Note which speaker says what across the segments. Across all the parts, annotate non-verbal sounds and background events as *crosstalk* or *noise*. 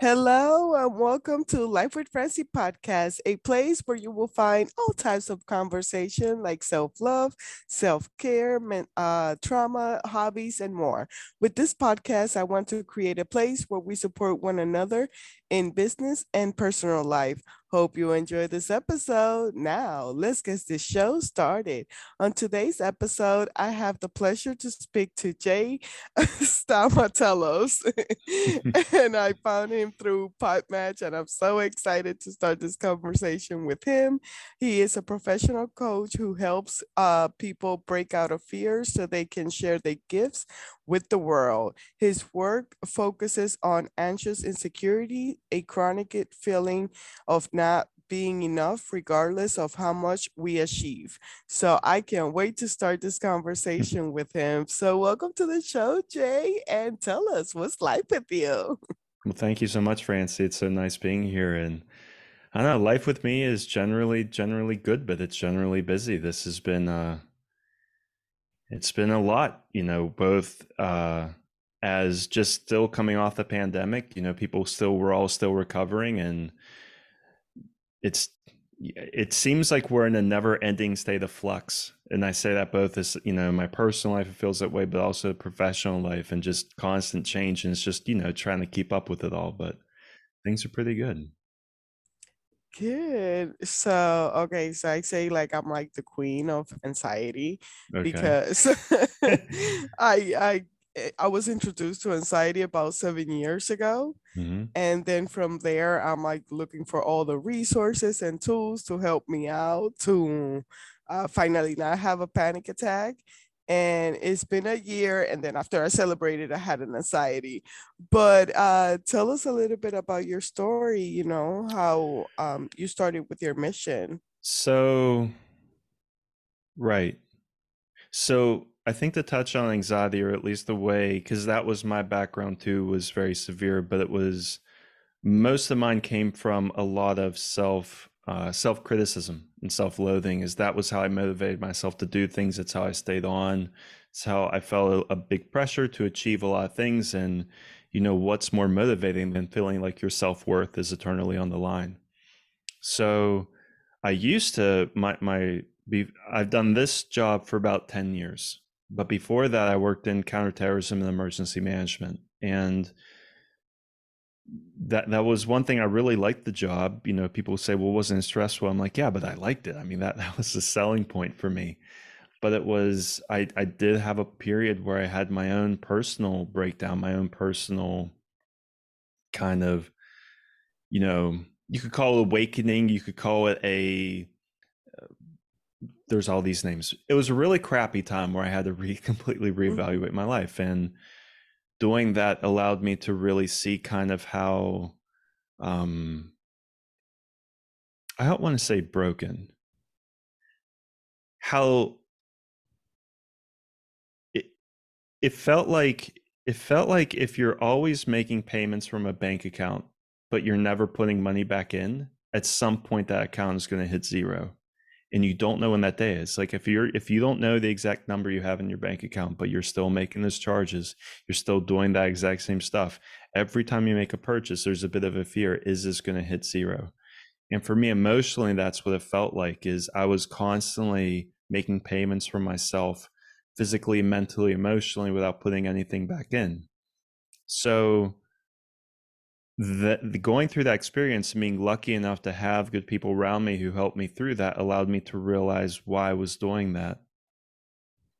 Speaker 1: Hello and welcome to Life with Francy podcast, a place where you will find all types of conversation like self-love, self-care, uh, trauma, hobbies, and more. With this podcast, I want to create a place where we support one another in business and personal life. Hope you enjoy this episode. Now, let's get this show started. On today's episode, I have the pleasure to speak to Jay *laughs* Stamatelos, *laughs* and I found him through Podmatch, and I'm so excited to start this conversation with him. He is a professional coach who helps uh, people break out of fear so they can share their gifts with the world. His work focuses on anxious insecurity, a chronic feeling of not being enough regardless of how much we achieve. So I can't wait to start this conversation with him. So welcome to the show, Jay, and tell us what's life with you.
Speaker 2: Well, thank you so much, Francy. It's so nice being here. And I know, life with me is generally generally good, but it's generally busy. This has been uh it's been a lot, you know, both uh, as just still coming off the pandemic, you know, people still we're all still recovering and it's it seems like we're in a never-ending state of flux and i say that both as you know my personal life it feels that way but also professional life and just constant change and it's just you know trying to keep up with it all but things are pretty good
Speaker 1: Good. So, okay, so I say like I'm like the queen of anxiety okay. because *laughs* I I eh, I was introduced to anxiety about seven years ago. Mm-hmm. And then from there, I'm like looking for all the resources and tools to help me out to uh, finally not have a panic attack and it's been a year and then after i celebrated i had an anxiety. But uh, tell us a little bit about your story you know how um, you started with your mission.
Speaker 2: So right. So i think to touch on anxiety or at least the way because that was my background too was very severe but it was most of mine came from a lot of self uh, self criticism and self loathing. Is that was how I motivated myself to do things. It's how I stayed on. It's how I felt a, big pressure to achieve a lot of things. And you know what's more motivating than feeling like your self worth is eternally on the line. So I used to my my I've done this job for about ten years, but before that I worked in counterterrorism and emergency management and that that was one thing I really liked the job. You know, people say, "Well, wasn't it stressful?" I'm like, "Yeah, but I liked it. I mean, that *laughs* that was the selling point for me." But it was I I did have a period where I had my own personal breakdown, my own personal kind of, you know, you could call it awakening, you could call it a uh, there's all these names. It was a really crappy time where I had to re *laughs* completely mm-hmm. reevaluate my life and doing that allowed me to really see kind of how um I don't want to say broken. How it it felt like it felt like if you're always making payments from a bank account but you're never putting money back in at some point that account is going to hit zero and you don't know when that day is. Like if you're if you don't know the exact number you have in your bank account but you're still making those charges you're still doing that exact same stuff every time you make a purchase there's a bit of a fear is this going to hit zero? And for me emotionally that's what it felt like is i was constantly making payments for myself physically mentally emotionally without putting anything back in. So the, the, going through that experience and being lucky enough to have good people around me who helped me through that allowed me to realize why I was doing that.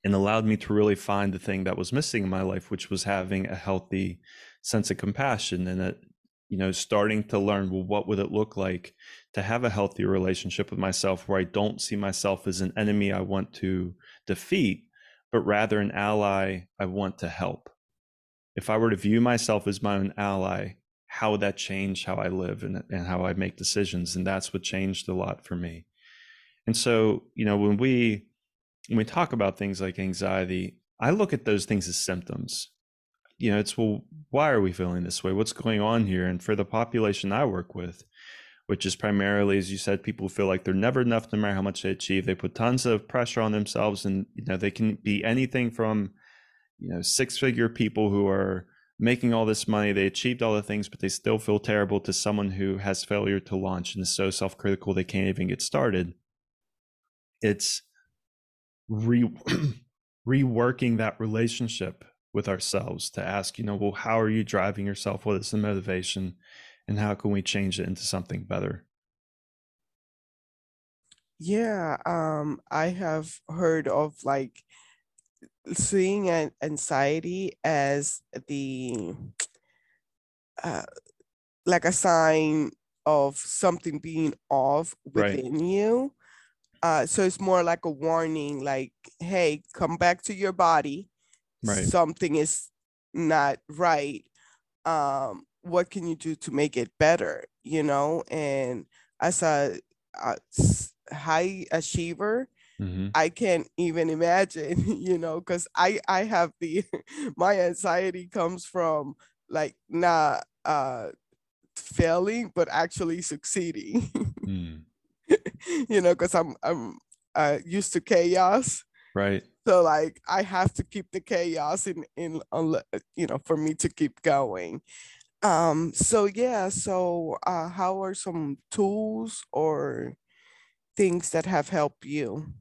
Speaker 2: And allowed me to really find the thing that was missing in my life which was having a healthy sense of compassion and a, you know starting to learn well what would it look like to have a healthy relationship with myself where I don't see myself as an enemy I want to defeat but rather an ally I want to help. If I were to view myself as my own ally how would that change how I live and, and how I make decisions? And that's what changed a lot for me. And so, you know, when we when we talk about things like anxiety, I look at those things as symptoms. You know, it's well, why are we feeling this way? What's going on here? And for the population I work with, which is primarily, as you said, people feel like they're never enough no matter how much they achieve. They put tons of pressure on themselves, and you know, they can be anything from, you know, six figure people who are making all this money, they achieved all the things, but they still feel terrible to someone who has failure to launch and is so self critical they can't even get started. It's re- *clears throat* reworking that relationship with ourselves to ask, you know, well, how are you driving yourself? What is the motivation? And how can we change it into something better?
Speaker 1: Yeah, um, I have heard of like seeing an anxiety as the uh, like a sign of something being off
Speaker 2: Right.
Speaker 1: within you. Uh, so it's more like a warning, like, hey, come back to your body.
Speaker 2: Right.
Speaker 1: Something is not right. Um, what can you do to make it better? You know, and as a high achiever,
Speaker 2: hmm
Speaker 1: I can't even imagine, *laughs* you know, because I I have the *laughs* my anxiety comes from like not uh failing but actually succeeding,
Speaker 2: Mm. *laughs*
Speaker 1: you know, because I'm I'm uh, used to chaos.
Speaker 2: Right.
Speaker 1: So like I have to keep the chaos in in unle- you know for me to keep going. Um so yeah, so uh how are some tools or things that have helped you?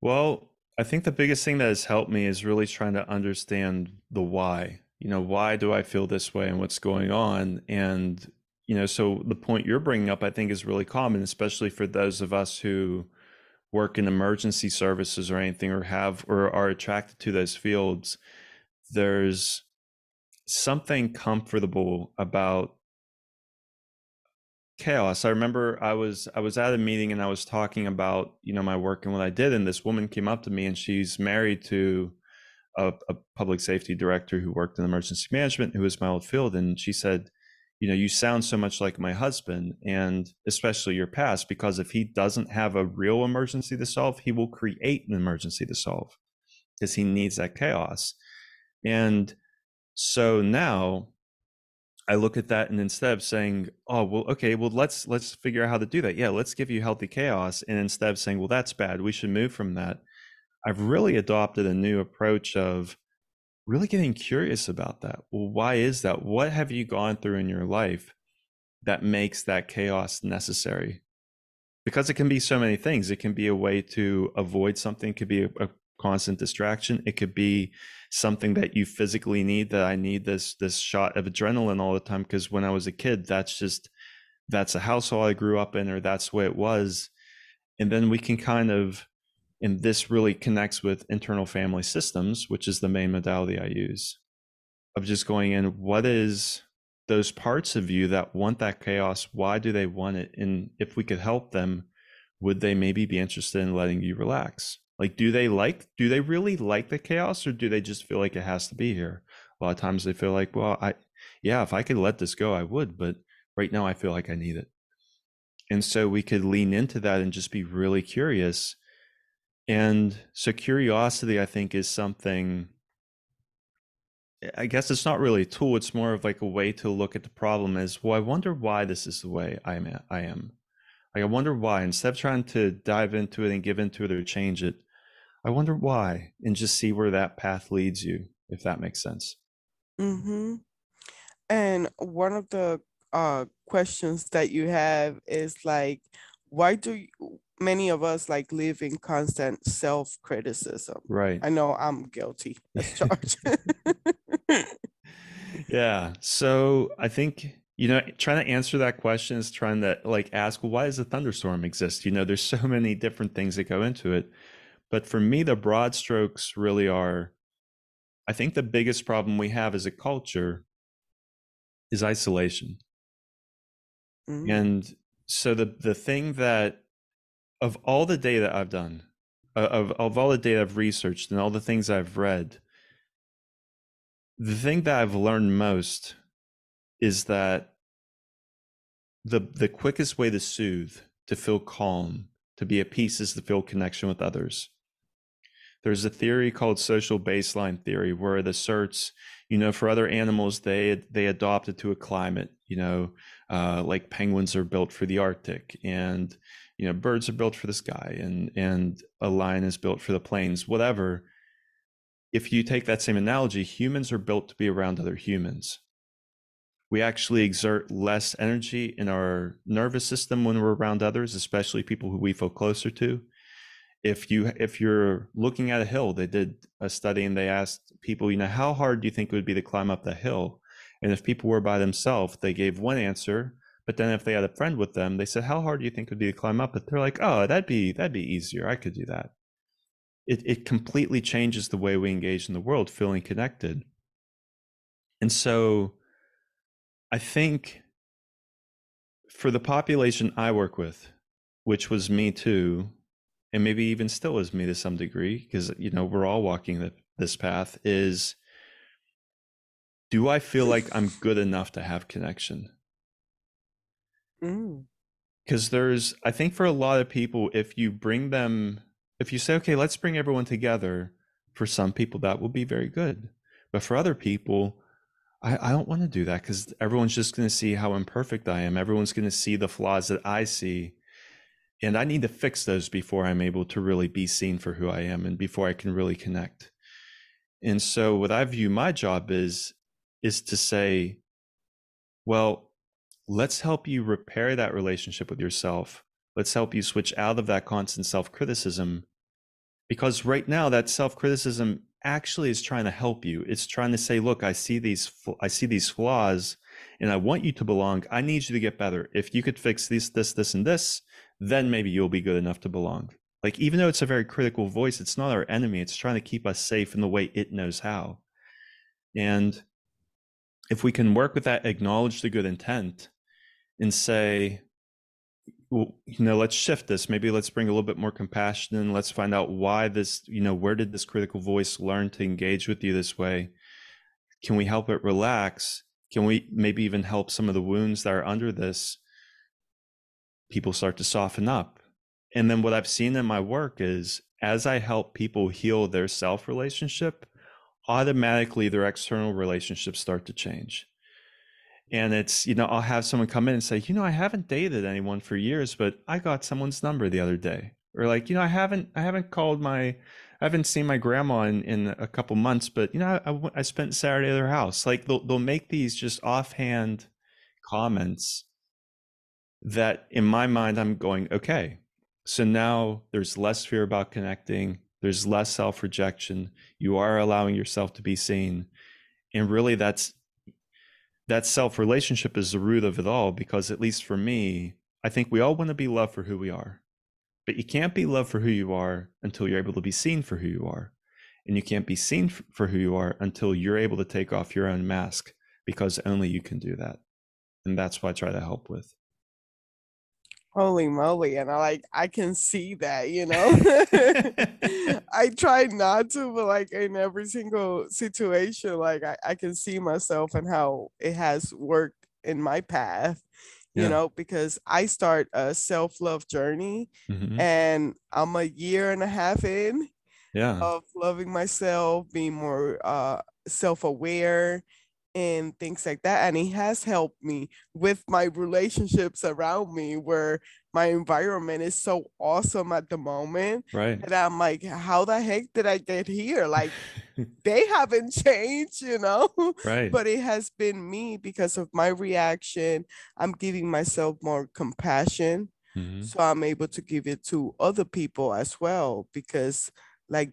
Speaker 2: Well, I think the biggest thing that has helped me is really trying to understand the why. You know, why do I feel this way and what's going on? And, you know, so the point you're bringing up, I think, is really common, especially for those of us who work in emergency services or anything or have or are attracted to those fields. There's something comfortable about chaos. I remember I was I was at a meeting and I was talking about you know my work and what I did, and this woman came up to me and she's married to a, a public safety director who worked in emergency management, who was my old field, and she said, you know, you sound so much like my husband, and especially your past, because if he doesn't have a real emergency to solve, he will create an emergency to solve because he needs that chaos. And so now I look at that and instead of saying, "Oh, well, okay, well let's let's figure out how to do that." Yeah, let's give you healthy chaos, and instead of saying, "Well, that's bad, we should move from that," I've really adopted a new approach of really getting curious about that. Well, why is that? What have you gone through in your life that makes that chaos necessary? Because it can be so many things. It can be a way to avoid something. It could be a, a constant distraction. It could be something that you physically need. That I need this this shot of adrenaline all the time because when I was a kid, that's just that's a household I grew up in, or that's the way it was. And then we can kind of, and this really connects with internal family systems, which is the main modality I use, of just going in. What is those parts of you that want that chaos? Why do they want it? And if we could help them, would they maybe be interested in letting you relax? Like, do they like, do they really like the chaos or do they just feel like it has to be here? A lot of times they feel like, well, I, yeah, if I could let this go, I would, but right now I feel like I need it. And so we could lean into that and just be really curious. And so curiosity, I think, is something I guess it's not really a tool. It's more of like a way to look at the problem as, well, I wonder why this is the way I am. At, I am. Like, I wonder why. Instead of trying to dive into it and give into it or change it, I wonder why, and just see where that path leads you, if that makes sense.
Speaker 1: Mm-hmm. And one of the uh questions that you have is like, why do you, many of us like live in constant self-criticism?
Speaker 2: Right.
Speaker 1: I know I'm guilty *laughs* as charged. *laughs*
Speaker 2: yeah. So I think you know trying to answer that question is trying to like ask well, why does a thunderstorm exist you know there's so many different things that go into it but for me the broad strokes really are i think the biggest problem we have as a culture is isolation
Speaker 1: Mhm.
Speaker 2: and so the the thing that of all the data i've done of of all the data i've researched and all the things i've read the thing that i've learned most is that the the quickest way to soothe, to feel calm, to be at peace is to feel connection with others. There's a theory called social baseline theory where it asserts, you know, for other animals they they adopted to a climate, you know, uh, like penguins are built for the Arctic, and you know, birds are built for the sky, and and a lion is built for the plains, whatever. if you take that same analogy, humans are built to be around other humans. We actually exert less energy in our nervous system when we're around others, especially people who we feel closer to. If you if you're looking at a hill, they did a study and they asked people, you know, how hard do you think it would be to climb up the hill? And if people were by themselves, they gave one answer. But then if they had a friend with them, they said, how hard do you think it would be to climb up it? They're like, oh, that'd be that'd be easier. I could do that it, it completely changes the way we engage in the world, feeling connected. And so I think for the population I work with, which was me too, and maybe even still is me to some degree, because you know we're all walking the, this path, is do I feel like I'm *laughs* good enough to have connection? Because mm. there's, I think for a lot of people, if you bring them if you say, okay, let's bring everyone together, for some people that will be very good. But for other people, I, I don't want to do that because everyone's just going to see how imperfect I am. Everyone's going to see the flaws that I see. And I need to fix those before I'm able to really be seen for who I am and before I can really connect. And so what I view my job is is to say, well, let's help you repair that relationship with yourself. Let's help you switch out of that constant self-criticism. Because right now that self-criticism actually is trying to help you. It's trying to say look i see these i see these flaws and i want you to belong. I need you to get better. If you could fix this this this and this then maybe you'll be good enough to belong like even though it's a very critical voice it's not our enemy it's trying to keep us safe in the way it knows how and if we can work with that acknowledge the good intent and say well, you know, let's shift this. Maybe let's bring a little bit more compassion and let's find out why this, you know, where did this critical voice learn to engage with you this way? Can we help it relax? Can we maybe even help some of the wounds that are under this? People start to soften up. And then what I've seen in my work is as I help people heal their self relationship, automatically their external relationships start to change. And it's you know i'll have someone come in and say you know i haven't dated anyone for years but i got someone's number the other day. Or like you know i haven't i haven't called my i haven't seen my grandma in, in a couple months but you know I, I spent saturday at their house. Like they'll, they'll make these just offhand comments that in my mind i'm going okay so now there's less fear about connecting there's less self-rejection you are allowing yourself to be seen and really that's that self relationship is the root of it all because at least for me i think we all want to be loved for who we are but you can't be loved for who you are until you're able to be seen for who you are and you can't be seen for who you are until you're able to take off your own mask because only you can do that and that's what i try to help with
Speaker 1: holy moly and i like i can see that you know *laughs* *laughs* i try not to but like in every single situation like I, I can see myself and how it has worked in my path you yeah. know because i start a self-love journey mm-hmm. and i'm a year and a half in
Speaker 2: yeah
Speaker 1: of loving myself being more uh self-aware and things like that. And he has helped me with my relationships around me where my environment is so awesome at the moment.
Speaker 2: Right.
Speaker 1: And I'm like, how the heck did I get here? Like *laughs* they haven't *laughs* changed, you know?
Speaker 2: Right.
Speaker 1: But it has been me because of my reaction. I'm giving myself more compassion. Mm-hmm. So I'm able to give it to other people as well. Because like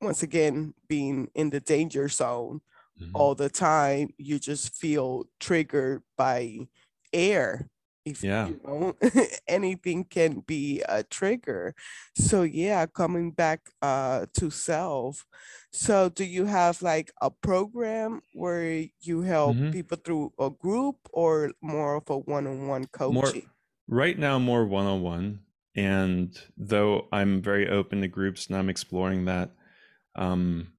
Speaker 1: once again, being in the danger zone mm-hmm. all the time, you just feel triggered by air. If
Speaker 2: yeah.
Speaker 1: you know, *laughs* anything can be a trigger. So yeah, coming back uh to self. So do you have like a program where you help mm-hmm. people through a group or more of a one-on-one coaching?
Speaker 2: More, right now more one-on-one. And though I'm very open to groups and I'm exploring that, um,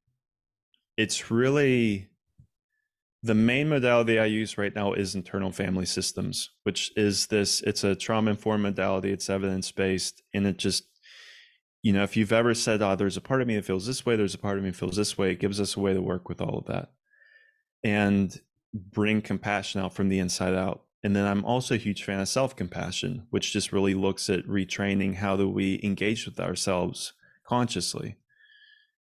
Speaker 2: it's really the main modality I use right now is internal family systems, which is this it's a trauma informed modality, it's evidence based, and it just, you know, if you've ever said, oh, there's a part of me that feels this way, there's a part of me that feels this way, it gives us a way to work with all of that and bring compassion out from the inside out. And then I'm also a huge fan of self compassion, which just really looks at retraining how do we engage with ourselves consciously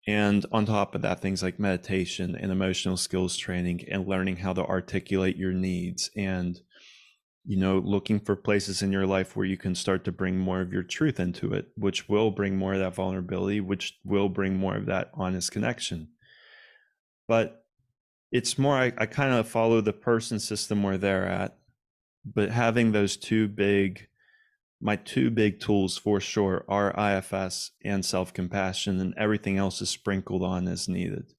Speaker 2: And on top of that, things like meditation and emotional skills training and learning how to articulate your needs and you know, looking for places in your life where you can start to bring more of your truth into it, which will bring more of that vulnerability, which will bring more of that honest connection. But it's more, I, I kind of follow the person system where they're at, but having those two big, my two big tools for sure are IFS and self compassion, and everything else is sprinkled on as needed.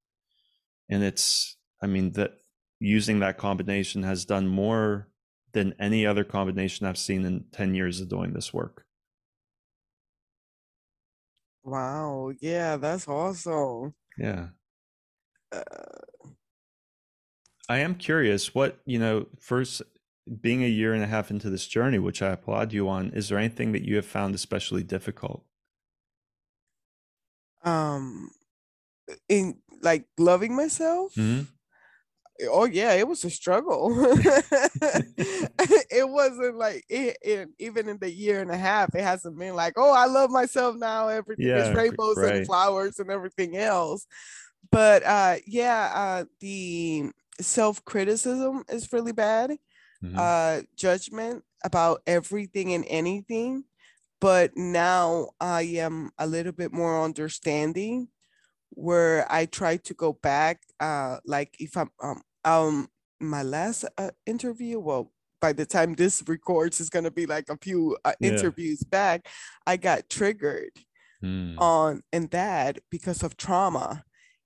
Speaker 2: And it's, I mean, that using that combination has done more than any other combination I've seen in 10 years of doing this work.
Speaker 1: Wow. Yeah, that's awesome.
Speaker 2: Yeah. Uh, I am curious what, you know, first being a year and a half into this journey, which I applaud you on, is there anything that you have found especially difficult?
Speaker 1: Um in like loving myself? Mm-hmm oh yeah it was a struggle *laughs* *laughs* it wasn't like it, it, even in the year and a half it hasn't been like oh i love myself now everything yeah, is rainbows right. and flowers and everything else but uh yeah uh the self-criticism is really bad mm-hmm. uh judgment about everything and anything but now i am a little bit more understanding where I try to go back, uh, like if I'm um, um my last uh, interview, well, by the time this records is gonna be like a few uh, yeah. interviews back, I got triggered mm. on and that because of trauma.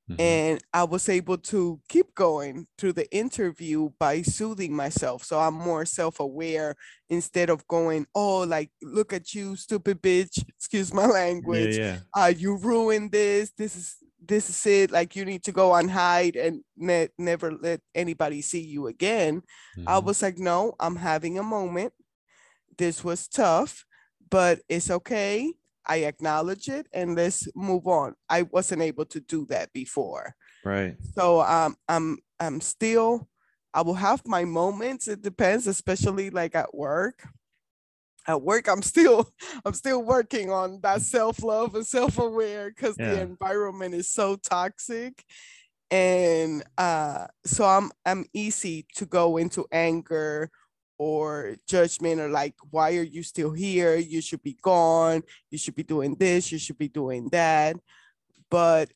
Speaker 1: Mm-hmm. And I was able to keep going through the interview by soothing myself. So I'm more self aware instead of going, oh, like, look at you, stupid bitch. Excuse my *laughs* language. Yeah, yeah. Uh, you ruined this. This is this is it like you need to go and hide and ne- never let anybody see you again mm-hmm. i was like no i'm having a moment this was tough but it's okay i acknowledge it and let's move on. I wasn't able to do that before.
Speaker 2: Right.
Speaker 1: So um i'm i'm still i will have my moments. It depends especially like at work. At work i'm still *laughs* i'm still working on that self-love and self-aware because yeah. the environment is so toxic. And uh so i'm i'm easy to go into anger or judgment or like why are you still here? You should be gone. You should be doing this. You should be doing that. But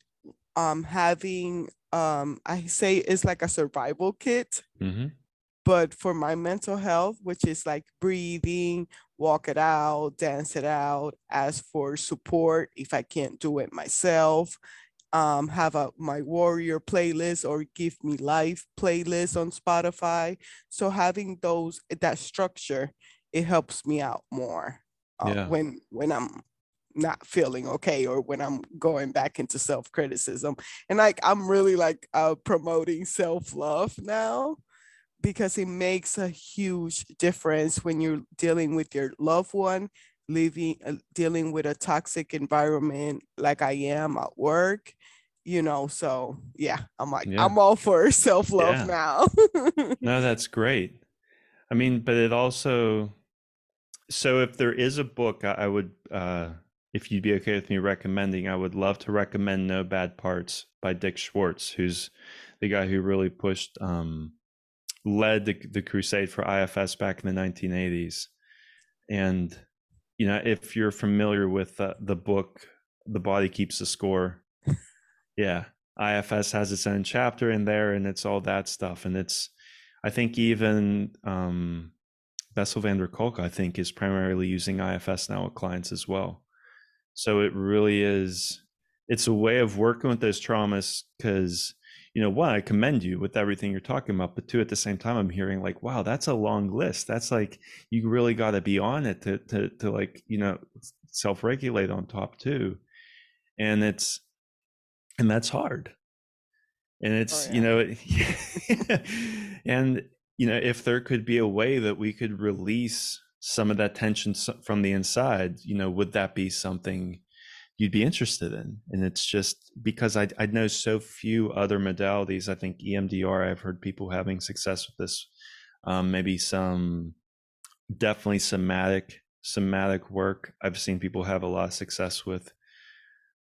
Speaker 1: um having um i say it's like a survival kit. Mm-hmm. But for my mental health, which is like breathing, walk it out, dance it out, ask for support if I can't do it myself, um, have a my warrior playlist or give me life playlist on Spotify. So having those that structure, it helps me out more uh, yeah. when when I'm not feeling okay or when I'm going back into self criticism. And like I'm really like uh, promoting self love now because it makes a huge difference when you're dealing with your loved one living uh, dealing with a toxic environment like i am at work you know so yeah i'm like yeah. i'm all for *laughs* self-love yeah. now *laughs*
Speaker 2: no that's great i mean but it also so if there is a book i, I would uh if you'd be okay with me recommending i would love to recommend no bad parts by dick schwartz who's the guy who really pushed um led the, the crusade for IFS back in the 1980s. And, you know, if you're familiar with uh, the book, The Body Keeps the Score, *laughs* yeah, IFS has its own chapter in there and it's all that stuff. And it's, I think even um, Bessel van der Kolk, I think, is primarily using IFS now with clients as well. So it really is, it's a way of working with those traumas because you know, one, I commend you with everything you're talking about, but two, at the same time, I'm hearing like, wow, that's a long list. That's like you really got to be on it to to to like you know self regulate on top too, and it's and that's hard, and oh, it's oh, yeah. you know, *laughs* and you know if there could be a way that we could release some of that tension from the inside, you know, would that be something? You'd be interested in. And it's just because I, I know so few other modalities. I think EMDR, I've heard people having success with this. Um, maybe some, definitely somatic, somatic work. I've seen people have a lot of success with.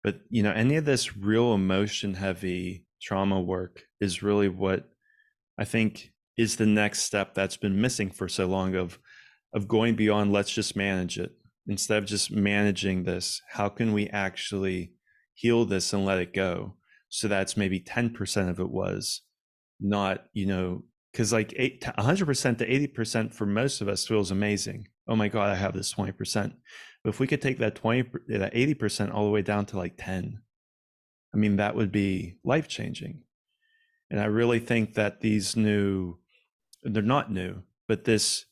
Speaker 2: but you know any of this real emotion heavy trauma work is really what i think is the next step that's been missing for so long of of going beyond let's just manage it instead of just managing this how can we actually heal this and let it go? So that's maybe 10% of it was not you know because like 8 100% to 80% for most of us feels amazing. Oh my god i have this 20% but if we could take that 20 that 80% all the way down to like 10 i mean that would be life changing and i really think that these new they're not new but this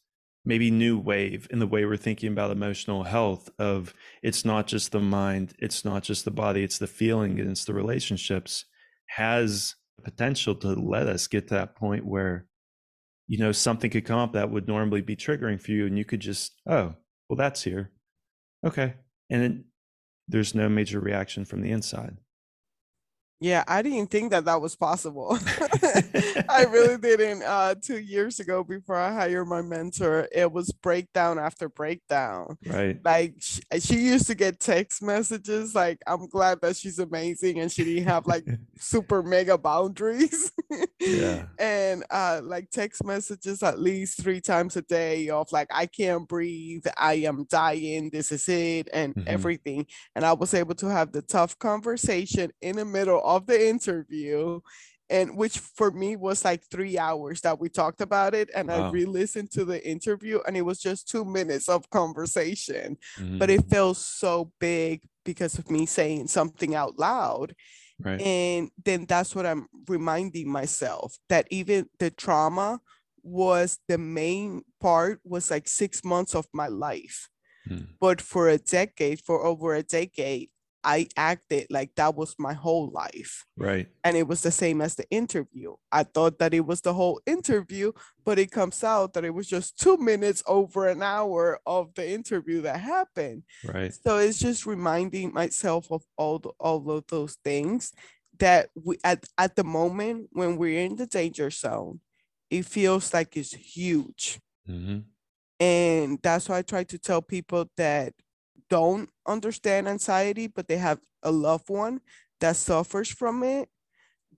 Speaker 2: maybe new wave in the way we're thinking about emotional health of it's not just the mind it's not just the body it's the feeling and it's the relationships has potential to let us get to that point where you know something could come up that would normally be triggering for you and you could just oh well that's here. Okay. And it, there's no major reaction from the inside
Speaker 1: yeah, I didn't think that that was possible. *laughs* I really *laughs* didn't. Uh, two years ago, before I hired my mentor, it was breakdown after breakdown.
Speaker 2: Right.
Speaker 1: Like she, she used to get text messages like, "I'm glad that she's amazing," and she didn't have like *laughs* super mega boundaries.
Speaker 2: yeah.
Speaker 1: And uh, like text messages at least three times a day of like, "I can't breathe," "I am dying," "This is it," and mm-hmm. everything. And I was able to have the tough conversation in the middle of the interview and which for me was like three hours that we talked about it and wow. i re-listened to the interview and it was just two minutes of conversation mm-hmm. but it felt so big because of me saying something out loud
Speaker 2: right.
Speaker 1: and then that's what i'm reminding myself that even the trauma was the main part was like six months of my life mm. but for a decade for over a decade I acted like that was my whole life.
Speaker 2: Right.
Speaker 1: And it was the same as the interview. I thought that it was the whole interview, but it comes out that it was just two minutes over an hour of the interview that happened.
Speaker 2: Right.
Speaker 1: So it's just reminding myself of all the, all of those things that we at, at the moment when we're in the danger zone, it feels like it's huge. Mm-hmm. And that's why I try to tell people that don't understand anxiety, but they have a loved one that suffers from it,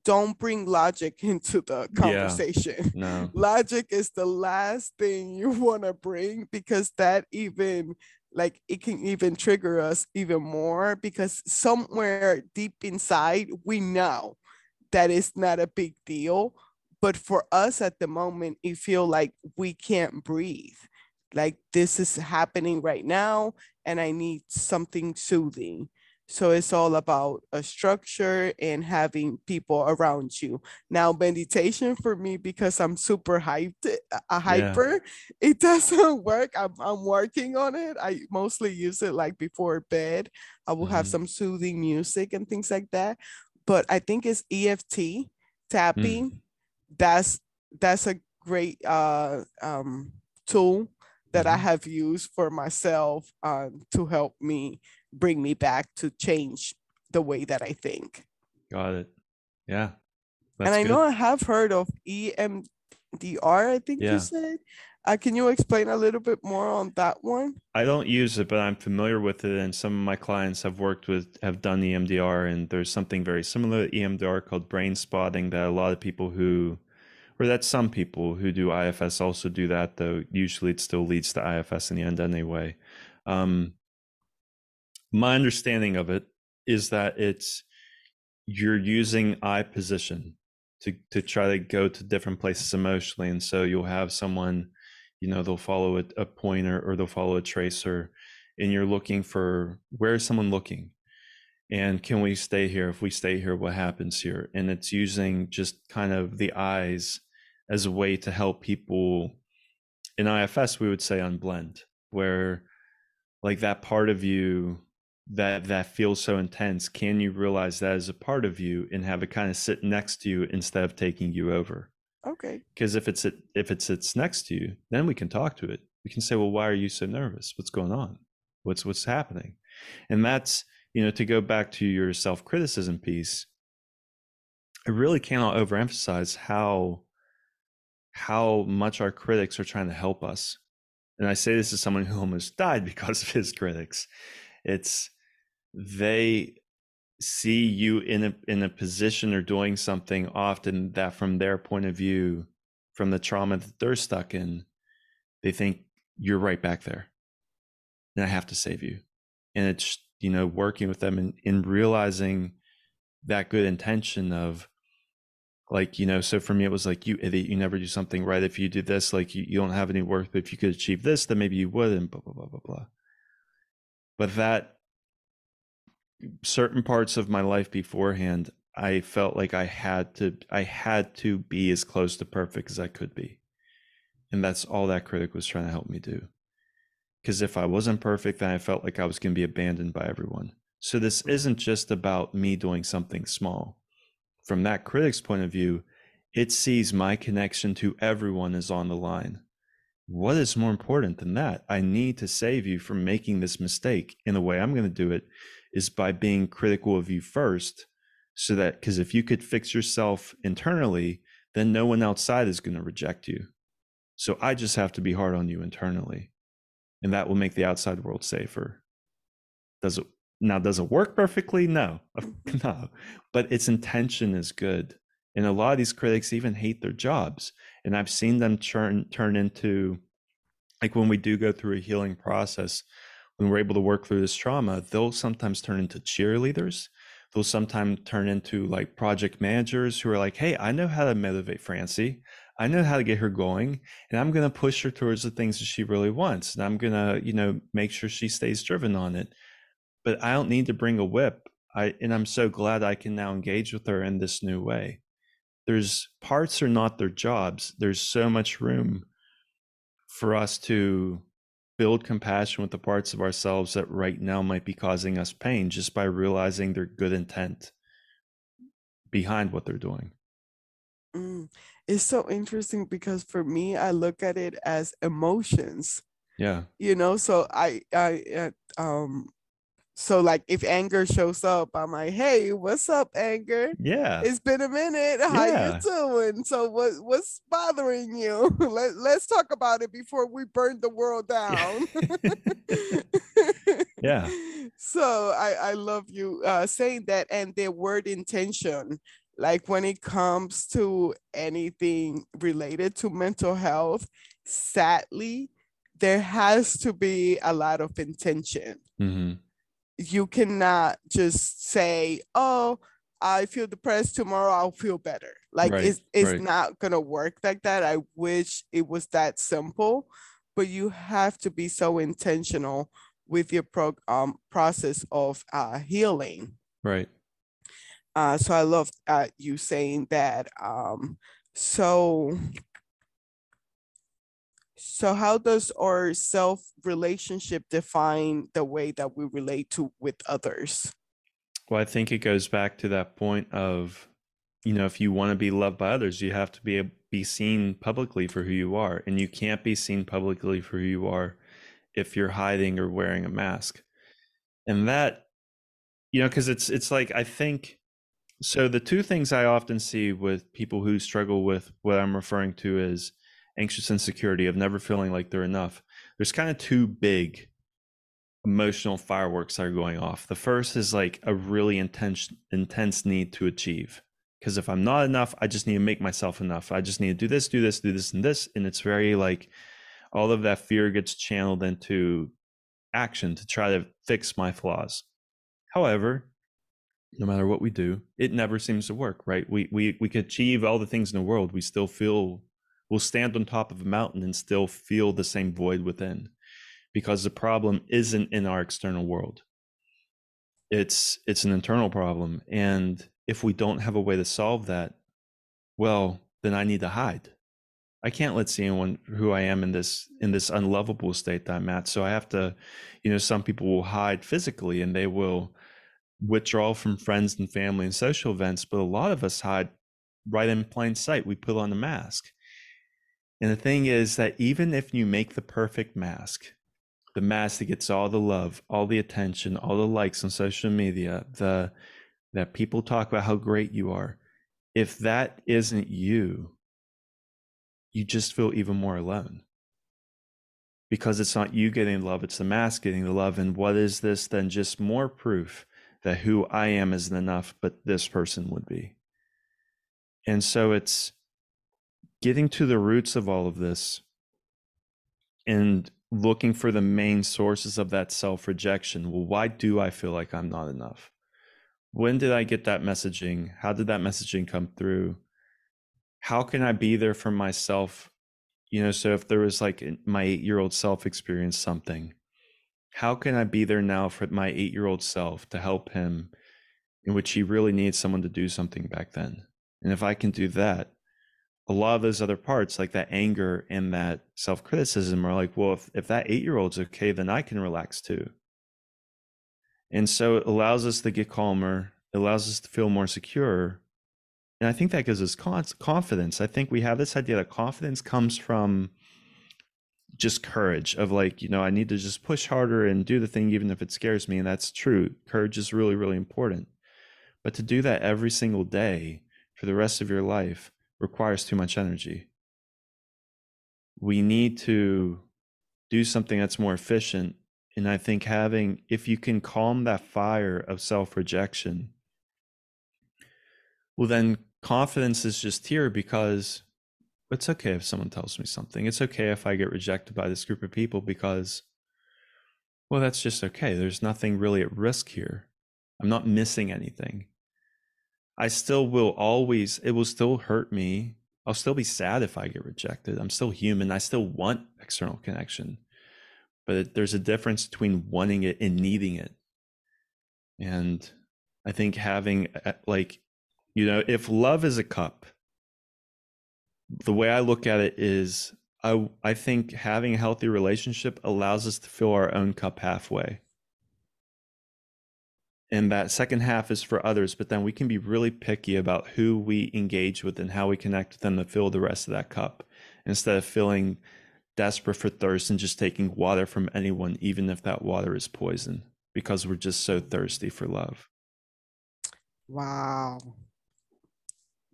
Speaker 1: don't bring logic *laughs* into the conversation.
Speaker 2: Yeah, no. *laughs*
Speaker 1: Logic is the last thing you want to bring because that even like it can even trigger us even more because somewhere deep inside we know that it's not a big deal but for us at the moment it feel like we can't breathe like this is happening right now and I need something soothing. So it's all about a structure and having people around you. Now, meditation for me, because I'm super hyped, a hyper, yeah. it *laughs* doesn't work. I'm, I'm working on it. I mostly use it like before bed. I will mm-hmm. have some soothing music and things like that. But I think it's EFT tapping. Mm. That's that's a great uh, um, tool that mm-hmm. I have used for myself um, to help me bring me back to change the way that I think.
Speaker 2: Got it. Yeah.
Speaker 1: and I good. know I have heard of EMDR, I think yeah. you said. Uh, can you explain a little bit more on that one?
Speaker 2: I don't use it, but I'm familiar with it, and some of my clients have worked with have done EMDR, and there's something very similar to EMDR called brain spotting that a lot of people who or that some people who do IFS also do that, though usually it still leads to IFS in the end anyway. Um, my understanding of it is that it's you're using eye position to to try to go to different places emotionally, and so you'll have someone, you know, they'll follow a, a pointer or they'll follow a tracer, and you're looking for where is someone looking, and can we stay here? If we stay here, what happens here? And it's using just kind of the eyes as a way to help people in IFS we would say unblend where like that part of you that that feels so intense can you realize that as a part of you and have it kind of sit next to you instead of taking you over?
Speaker 1: Okay.
Speaker 2: Because if it's if it sits next to you then we can talk to it. We can say well why are you so nervous? What's going on? What's what's happening? And that's you know to go back to your self-criticism piece i really cannot overemphasize how how much our critics are trying to help us. And I say this as someone who almost *laughs* died because of his critics. It's they see you in a in a position or doing something often that from their point of view from the trauma that they're stuck in they think you're right back there and i have to save you and it's you know working with them and in realizing that good intention of like you know so for me it was like you idiot you never do something right if you do this like you, you don't have any worth but if you could achieve this then maybe you would and blah blah blah blah blah. But that certain parts of my life beforehand i felt like i had to i had to be as close to perfect as i could be. And that's all that critic was trying to help me do. Because if i wasn't perfect then i felt like i was going to be abandoned by everyone. So this isn't just about me doing something small from that critic's point of view it sees my connection to everyone is on the line. What is more important than that? I need to save you from making this mistake and the way i'm going to do it is by being critical of you first so that because if you could fix yourself internally then no one outside is going to reject you. So i just have to be hard on you internally and that will make the outside world safer. Does it now does it work perfectly no mm-hmm. *laughs* no but its intention is good and a lot of these critics even hate their jobs and i've seen them turn turn into like when we do go through a healing process when we're able to work through this trauma, they'll sometimes turn into cheerleaders. They'll sometimes turn into like project managers who are like, hey, I know how to motivate Francy. I know how to get her going, and I'm going to push her towards the things that she really wants. And I'm going to, you know, make sure she stays driven on it. But I don't need to bring a whip. I, and I'm so glad I can now engage with her in this new way. There's parts are not their jobs. There's so much room for us to build compassion with the parts of ourselves that right now might be causing us pain just by realizing their good intent behind what they're doing.
Speaker 1: Mm. It's so interesting because for me, I look at it as emotions.
Speaker 2: Yeah.
Speaker 1: You know, so I, I, uh, um, so like if anger shows up, I'm like, hey, what's up, anger?
Speaker 2: Yeah.
Speaker 1: It's been a minute. How yeah. you doing? So what what's bothering you? *laughs* Let, let's talk about it before we burn the world down. *laughs*
Speaker 2: yeah. *laughs*
Speaker 1: So I, I love you uh, saying that and the word intention. Like when it comes to anything related to mental health, sadly, there has to be a lot of intention.
Speaker 2: Mm-hmm
Speaker 1: you cannot just say, oh, I feel depressed tomorrow, I'll feel better. Like right, it's it's right. not gonna work like that. I wish it was that simple, but you have to be so intentional with your pro- um, process of uh, healing.
Speaker 2: Right.
Speaker 1: Uh, so I love uh, you saying that. Um, so so how does our self relationship define the way that we relate to with others?
Speaker 2: Well, I think it goes back to that point of, you know, if you want to be loved by others, you have to be be seen publicly for who you are, and you can't be seen publicly for who you are if you're hiding or wearing a mask. And that, you know, because it's it's like I think so. The two things I often see with people who struggle with what I'm referring to is anxious insecurity of never feeling like they're enough. There's kind of two big emotional fireworks that are going off. The first is like a really intense intense need to achieve. Because if i'm not enough i just need to make myself enough. I just need to do this do this do this and this and it's very like all of that fear gets channeled into action to try to fix my flaws. However no matter what we do it never seems to work right? We we we could achieve all the things in the world. We still feel will stand on top of a mountain and still feel the same void within because the problem isn't in our external world. It's it's an internal problem and if we don't have a way to solve that well then i need to hide. I can't let see anyone who i am in this in this unlovable state that i'm at so i have to you know some people will hide physically and they will withdraw from friends and family and social events but a lot of us hide right in plain sight. We put on a mask and the thing is that even if you make the perfect mask, the mask that gets all the love, all the attention, all the likes on social media, the that people talk about how great you are, if that isn't you, you just feel even more alone. Because it's not you getting love, it's the mask getting the love. And what is this then? Just more proof that who I am isn't enough, but this person would be. And so it's getting to the roots of all of this and looking for the main sources of that self rejection. Well, why do I feel like I'm not enough? When did I get that messaging? How did that messaging come through? How can I be there for myself? You know, so if there was like my eight year old self experienced something, how can I be there now for my eight year old self to help him in which he really needs someone to do something back then? And if I can do that, a lot of those other parts, like that anger and that self criticism, are like, well, if, if that eight year old's okay, then I can relax too. And so it allows us to get calmer, it allows us to feel more secure. And I think that gives us confidence. I think we have this idea that confidence comes from just courage of like, you know, I need to just push harder and do the thing even if it scares me. And that's true. Courage is really, really important. But to do that every single day for the rest of your life requires too much energy. We need to do something that's more efficient. And I think having, if you can calm that fire of self rejection, well, then confidence is just here because it's okay if someone tells me something. It's okay if I get rejected by this group of people because, well, that's just okay. There's nothing really at risk here. I'm not missing anything. I still will always, it will still hurt me. I'll still be sad if I get rejected. I'm still human. I still want external connection. But it, there's a difference between wanting it and needing it. And I think having, uh, like, you know, if love is a cup, the way I look at it is I, I think having a healthy relationship allows us to fill our own cup halfway and that second half is for others but then we can be really picky about who we engage with and how we connect with them to fill the rest of that cup. Instead of feeling desperate for thirst and just taking water from anyone even if that water is poison because we're just so thirsty for love.
Speaker 1: Wow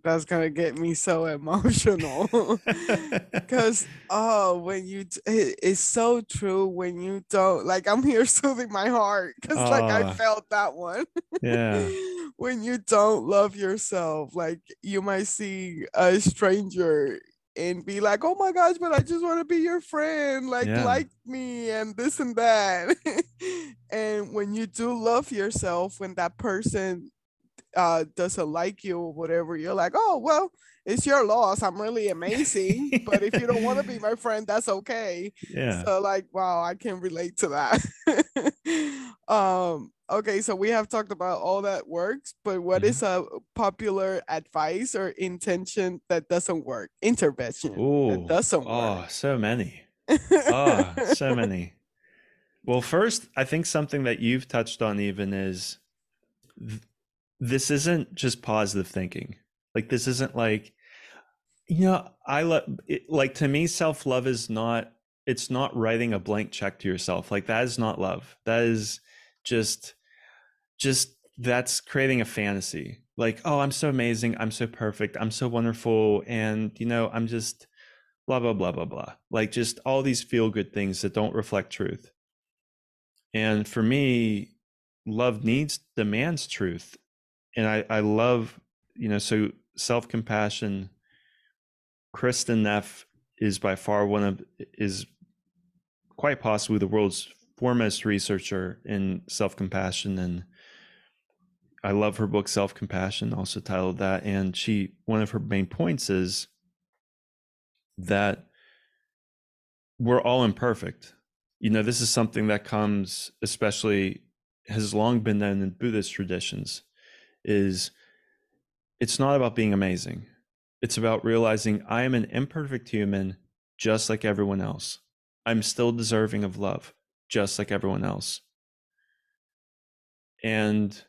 Speaker 1: that's gonna get me so *laughs* emotional *laughs* because oh when you it, it's so true when you don't like i'm here *laughs* soothing my heart because uh, like i ah. felt that one
Speaker 2: yeah
Speaker 1: when you don't love yourself like you might see a stranger and be like oh my gosh but i just want to be your friend like yeah. like me and this and that and when you do love yourself when that person uh, doesn't like you or whatever, you're like, oh, well, it's your loss. I'm really amazing. but if you don't want to be *laughs* my friend, that's okay.
Speaker 2: Yeah.
Speaker 1: So like, wow, I can relate to that. *laughs* um, okay, so we have talked about all that works, but what mm-hmm. is a popular advice or intention that doesn't work? Intervention Ooh, that doesn't
Speaker 2: oh, work. so many. oh, so *laughs* many. Well, first, I think something that you've touched on even is this isn't just positive thinking. Like this isn't like you know, I love like to me self-love is not it's not writing a blank check to yourself. Like that is not love. That is just just that's creating a fantasy. Like, oh, I'm so amazing, I'm so perfect, I'm so wonderful and you know, I'm just blah blah blah blah blah. Like just all these feel good things that don't reflect truth. And for me, love needs demands truth and I, I love, you know, so self compassion. Kristin Neff is by far one of is quite possibly the world's foremost researcher in self compassion, and I love her book Self Compassion, also titled that. And she one of her main points is that we're all imperfect. You know, this is something that comes especially has long been known in Buddhist traditions is it's not about being amazing. It's about realizing I am an imperfect human just like everyone else. I'm still deserving of love just like everyone else. And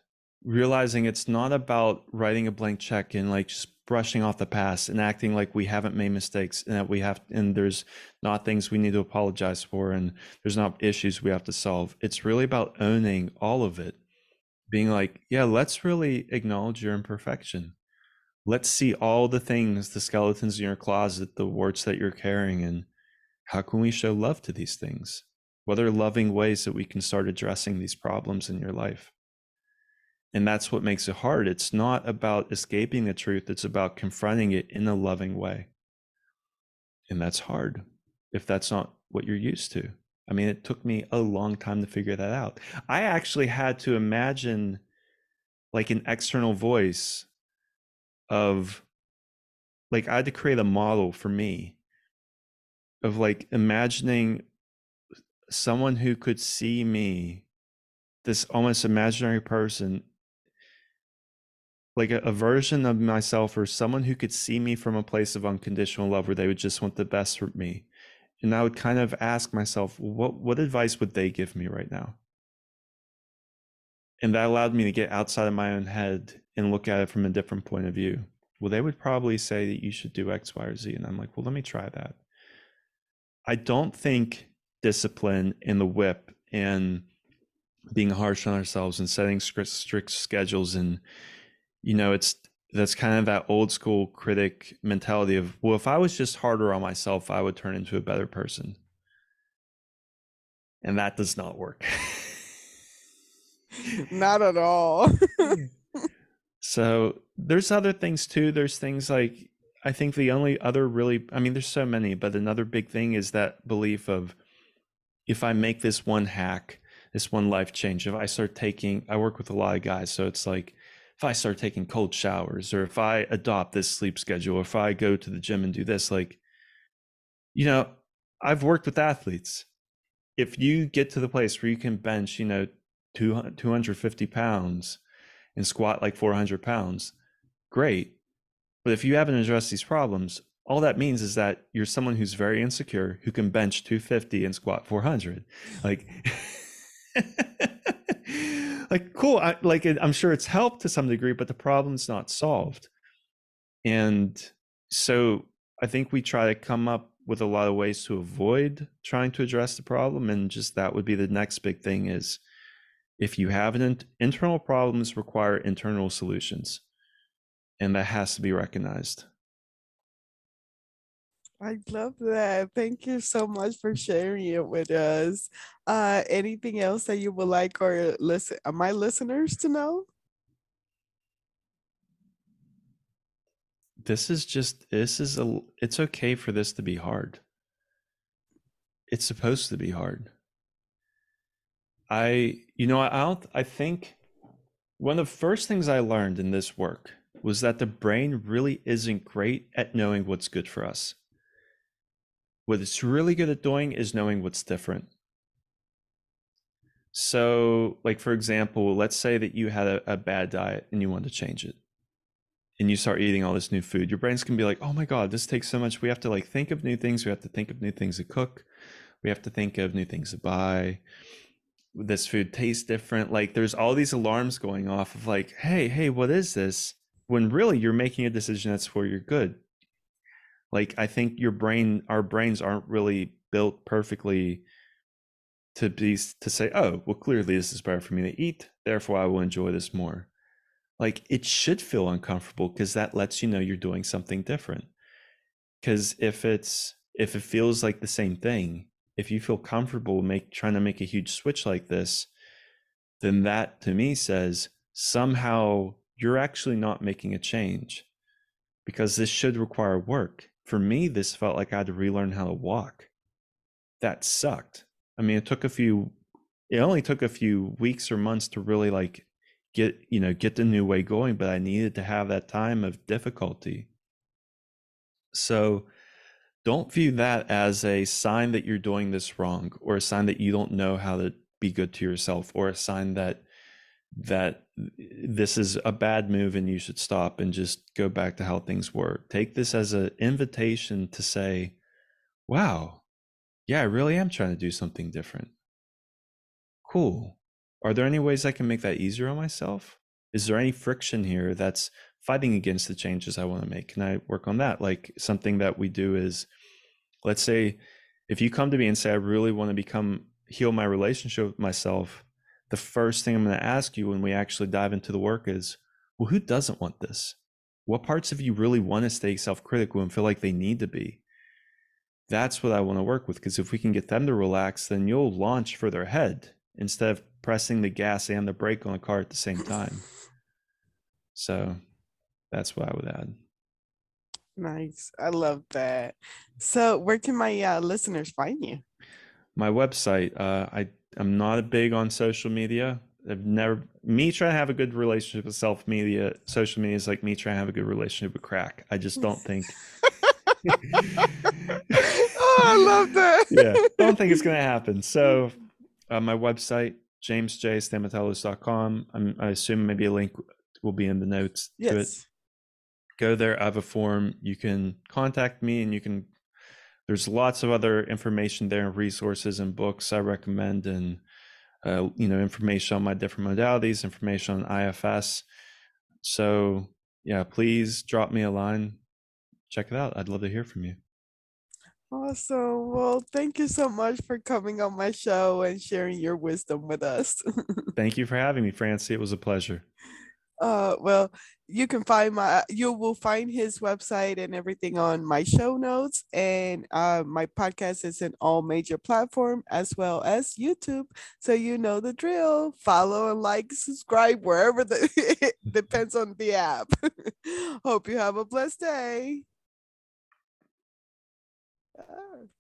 Speaker 2: realizing it's not about writing a blank check and like just brushing off the past and acting like we haven't made mistakes and that we have and there's not things we need to apologize for and there's not issues we have to solve. It's really about owning all of it being like, yeah, let's really acknowledge your imperfection. Let's see all the things, the skeletons in your closet, the warts that you're carrying, and how can we show love to these things? What are loving ways that we can start addressing these problems in your life? And that's what makes it hard. It's not about escaping the truth, it's about confronting it in a loving way. And that's hard if that's not what you're used to. I mean, it took me a long time to figure that out. I actually had to imagine like an external voice of like I had to create a model for me of like imagining someone who could see me this almost imaginary person like a, a, version of myself or someone who could see me from a place of unconditional love where they would just want the best for me and i would kind of ask myself what what advice would they give me right now? And that allowed me to get outside of my own head and look at it from a different point of view. Well they would probably say that you should do x y or z and i'm like well let me try that. I don't think discipline and the whip and being harsh on ourselves and setting strict, strict schedules and you know it's that's kind of that old school critic mentality of well if i was just harder on myself i would turn into a better person. And that does not work. *laughs*
Speaker 1: Not at all. *laughs*
Speaker 2: So there's other things too. There's things like i think the only other really i mean there's so many but another big thing is that belief of if i make this one hack this one life change if i start taking i work with a lot of guys so it's like if i start taking cold showers or if i adopt this sleep schedule or if i go to the gym and do this like you know i've worked with athletes. If you get to the place where you can bench you know 250 pounds and squat like 400 pounds great. But if you haven't addressed these problems all that means is that you're someone who's very insecure who can bench 250 and squat 400 like *laughs* like cool I, like i'm sure it's helped to some degree but the problem's not solved. And so i think we try to come up with a lot of ways to avoid trying to address the problem and just that would be the next big thing is if you have an internal problems require internal solutions and that has to be recognized
Speaker 1: I love that. Thank you so much for sharing it with us. Uh, anything else that you would like our listen, uh, my listeners to know?
Speaker 2: This is just this is a. It's okay for this to be hard. It's supposed to be hard. I, you know, I don't. I think one of the first things I learned in this work was that the brain really isn't great at knowing what's good for us. What it's really good at doing is knowing what's different. So, like for example, let's say that you had a, a bad diet and you want to change it. And you start eating all this new food. Your brain's gonna be like, oh my God, this takes so much. We have to like think of new things. We have to think of new things to cook. We have to think of new things to buy. This food tastes different. Like there's all these alarms going off of like, hey, hey, what is this? When really you're making a decision that's for your good like i think your brain our brains aren't really built perfectly to be to say oh well clearly this is better for me to eat therefore i will enjoy this more. Like it should feel uncomfortable because that lets you know you're doing something different. Because if it's if it feels like the same thing if you feel comfortable make trying to make a huge switch like this then that to me says somehow you're actually not making a change because this should require work for me, this felt like I had to relearn how to walk. That sucked. I mean, it took a few, it only took a few weeks or months to really like get, you know, get the new way going, but I needed to have that time of difficulty. So don't view that as a sign that you're doing this wrong or a sign that you don't know how to be good to yourself or a sign that that this is a bad move and you should stop and just go back to how things were. Take this as an invitation to say, wow, yeah, I really am trying to do something different. Cool. Are there any ways I can make that easier on myself? Is there any friction here that's fighting against the changes I want to make? Can I work on that? Like something that we do is, let's say, if you come to me and say, I really want to become, heal my relationship with myself the first thing I'm going to ask you when we actually dive into the work is, well, who doesn't want this? What parts of you really want to stay self critical and feel like they need to be? That's what I want to work with because if we can get them to relax, then you'll launch further ahead instead of pressing the gas and the brake on the car at the same time. So that's what I would add.
Speaker 1: Nice. I love that. So where can my uh, listeners find you?
Speaker 2: My website, uh, I, I'm not big on social media. I've never me trying to have a good relationship with self media, social media is like me trying to have a good relationship with crack. I just don't think *laughs*
Speaker 1: oh, I love that. *laughs*
Speaker 2: yeah, don't think it's gonna happen. So uh, my website, jamesjstamatelos.com. I'm, I assume maybe a link will be in the notes
Speaker 1: yes.
Speaker 2: to it. Go there, I have a form. You can contact me and you can there's lots of other information there and resources and books I recommend and uh, you know information on my different modalities, information on IFS. So yeah, please drop me a line. Check it out. I'd love to hear from you.
Speaker 1: Awesome. Well, thank you so much for coming on my show and sharing your wisdom with us. *laughs*
Speaker 2: thank you for having me, Francy. It was a pleasure.
Speaker 1: Uh, well, you can find my you will find his website and everything on my show notes. And uh, my podcast is in all major platform as well as youtube. So you know the drill. Follow and like subscribe wherever the *laughs* depends on the app. *laughs* Hope you have a blessed day